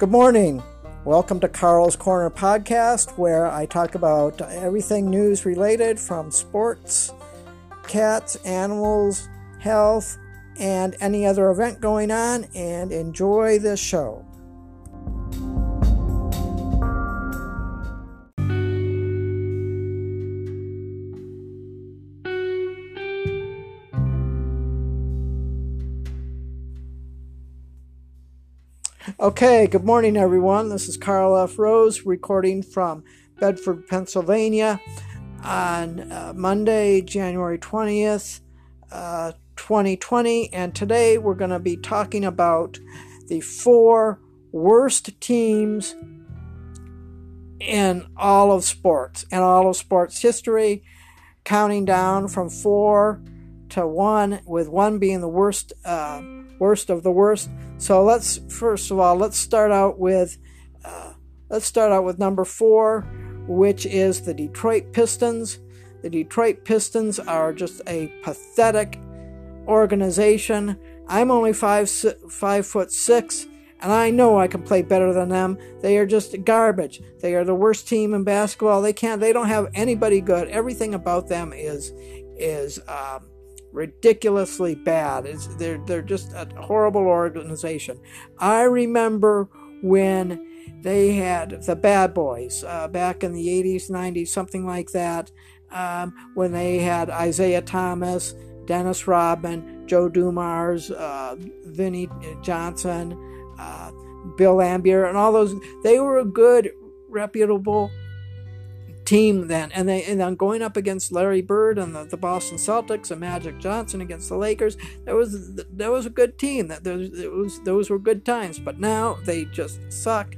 Good morning. Welcome to Carl's Corner podcast, where I talk about everything news related from sports, cats, animals, health, and any other event going on, and enjoy this show. Okay, good morning, everyone. This is Carl F. Rose recording from Bedford, Pennsylvania on uh, Monday, January 20th, uh, 2020. And today we're going to be talking about the four worst teams in all of sports, in all of sports history, counting down from four to one, with one being the worst. Uh, worst of the worst. So let's first of all let's start out with uh, let's start out with number four, which is the Detroit Pistons. The Detroit Pistons are just a pathetic organization. I'm only five five foot six, and I know I can play better than them. They are just garbage. They are the worst team in basketball. They can't. They don't have anybody good. Everything about them is is um, ridiculously bad. It's, they're, they're just a horrible organization. I remember when they had the Bad Boys uh, back in the 80s, 90s, something like that, um, when they had Isiah Thomas, Dennis Rodman, Joe Dumars, uh, Vinnie Johnson, uh, Bill Laimbeer, and all those. They were a good, reputable team then, and they and then going up against Larry Bird and the, the Boston Celtics and Magic Johnson against the Lakers, that was that was a good team. That those was those were good times. But now they just suck,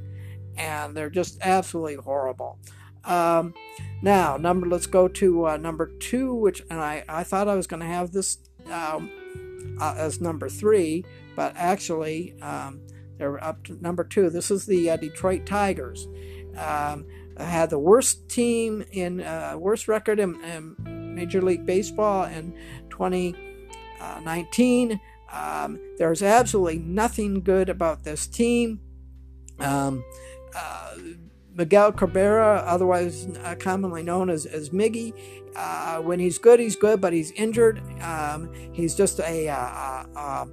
and they're just absolutely horrible. Um, now number, let's go to uh, number two, which and I I thought I was going to have this um, uh, as number three, but actually um, they're up to number two. This is the uh, Detroit Tigers. Um, had the worst team in uh, worst record in, in, Major League Baseball in 2019. Um, there's absolutely nothing good about this team. Um, uh, Miguel Cabrera, otherwise uh, commonly known as, as Miggy, uh, when he's good, he's good, but he's injured. Um, he's just a uh, uh, uh,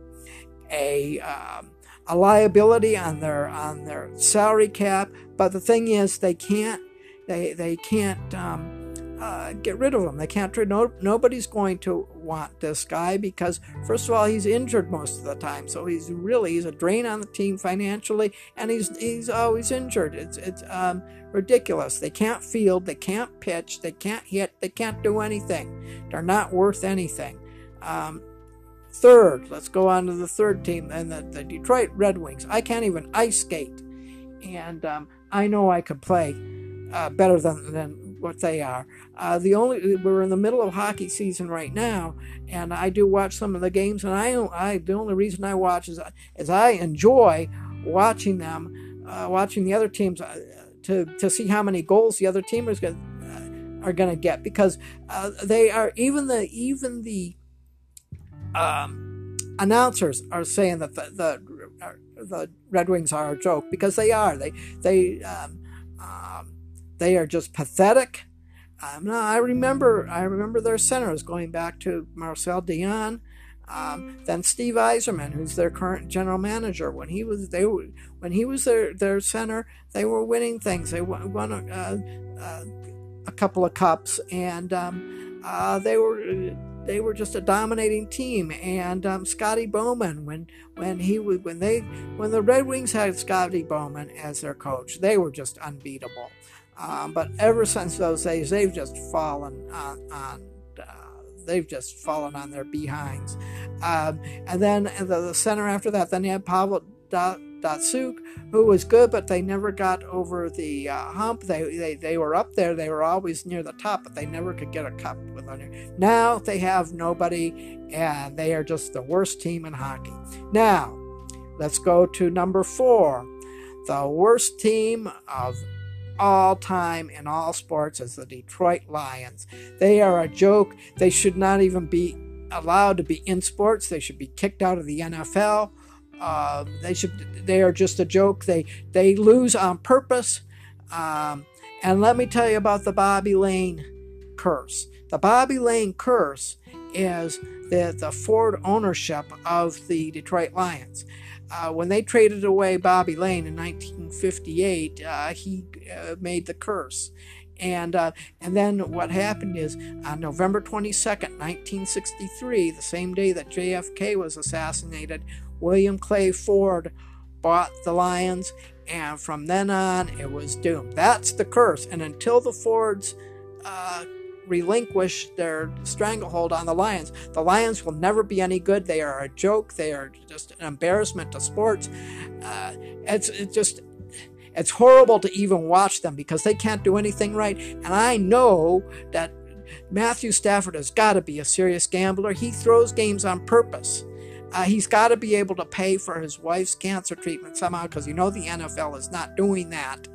a um, a liability on their on their salary cap. But the thing is, they can't they they can't um, uh, get rid of him. They can't. No, nobody's going to want this guy because first of all, he's injured most of the time. So he's really he's a drain on the team financially, and he's he's always injured. It's it's um, ridiculous. They can't field. They can't pitch. They can't hit. They can't do anything. They're not worth anything. Um, Third, let's go on to the third team, and the, the Detroit Red Wings. I can't even ice skate, and um, I know I could play uh, better than, than what they are. Uh, the only we're in the middle of hockey season right now, and I do watch some of the games, and I, I the only reason I watch is is I enjoy watching them, uh, watching the other teams uh, to to see how many goals the other team is going uh, are going to get because uh, they are even the even the um, announcers are saying that the, the, the Red Wings are a joke because they are. They they um, um, they are just pathetic. Um, no, I remember I remember their centers going back to Marcel Dionne, um, then Steve Yzerman, who's their current general manager. When he was they were, when he was their their center, they were winning things. They won, won uh, uh, a couple of cups, and um, uh, they were they were just a dominating team. And um, Scotty Bowman, when when he when they when the Red Wings had Scotty Bowman as their coach, they were just unbeatable. Um, but ever since those days, they've just fallen on. on uh, they've just fallen on their behinds. Um, and then the, the, center after that, then you had Pavel Datsyuk, who was good, but they never got over the uh, hump. They, they they were up there. They were always near the top, but they never could get a cup with them. Now they have nobody, and they are just the worst team in hockey. Now, let's go to number four. The worst team of all time in all sports is the Detroit Lions. They are a joke. They should not even be allowed to be in sports. They should be kicked out of the NFL Uh, they should. They are just a joke. They they lose on purpose. Um, and let me tell you about the Bobby Layne curse. The Bobby Layne curse is the, the Ford ownership of the Detroit Lions. Uh, when they traded away Bobby Layne in 1958, uh, he uh, made the curse. And, uh, and then what happened is on November 22nd, 1963, the same day that JFK was assassinated, William Clay Ford bought the Lions, and from then on, it was doomed. That's the curse. And until the Fords uh, relinquish their stranglehold on the Lions. The Lions will never be any good. They are a joke. They are just an embarrassment to sports. Uh, it's, it's just it's horrible to even watch them because they can't do anything right. And I know that Matthew Stafford has got to be a serious gambler. He throws games on purpose. Uh, he's got to be able to pay for his wife's cancer treatment somehow because you know the NFL is not doing that.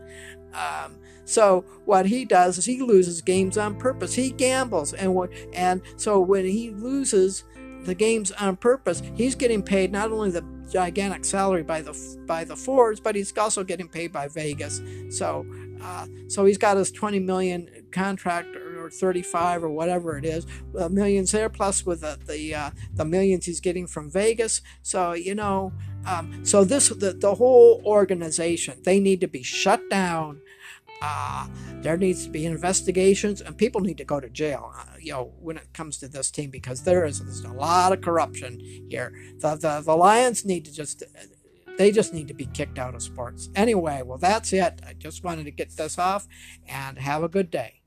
Um, so what he does is he loses games on purpose. He gambles, and what and so when he loses the games on purpose, he's getting paid not only the gigantic salary by the by the Fords, but he's also getting paid by Vegas. So uh, so he's got his 20 million contract or 35 or whatever it is, millions there plus with the the, uh, the millions he's getting from Vegas. So you know, um, so this the, the whole organization they need to be shut down uh, there needs to be investigations, and people need to go to jail. Uh, you know, when it comes to this team, because there is a lot of corruption here. The, the the Lions need to just they just need to be kicked out of sports. Anyway, well that's it. I just wanted to get this off, and have a good day.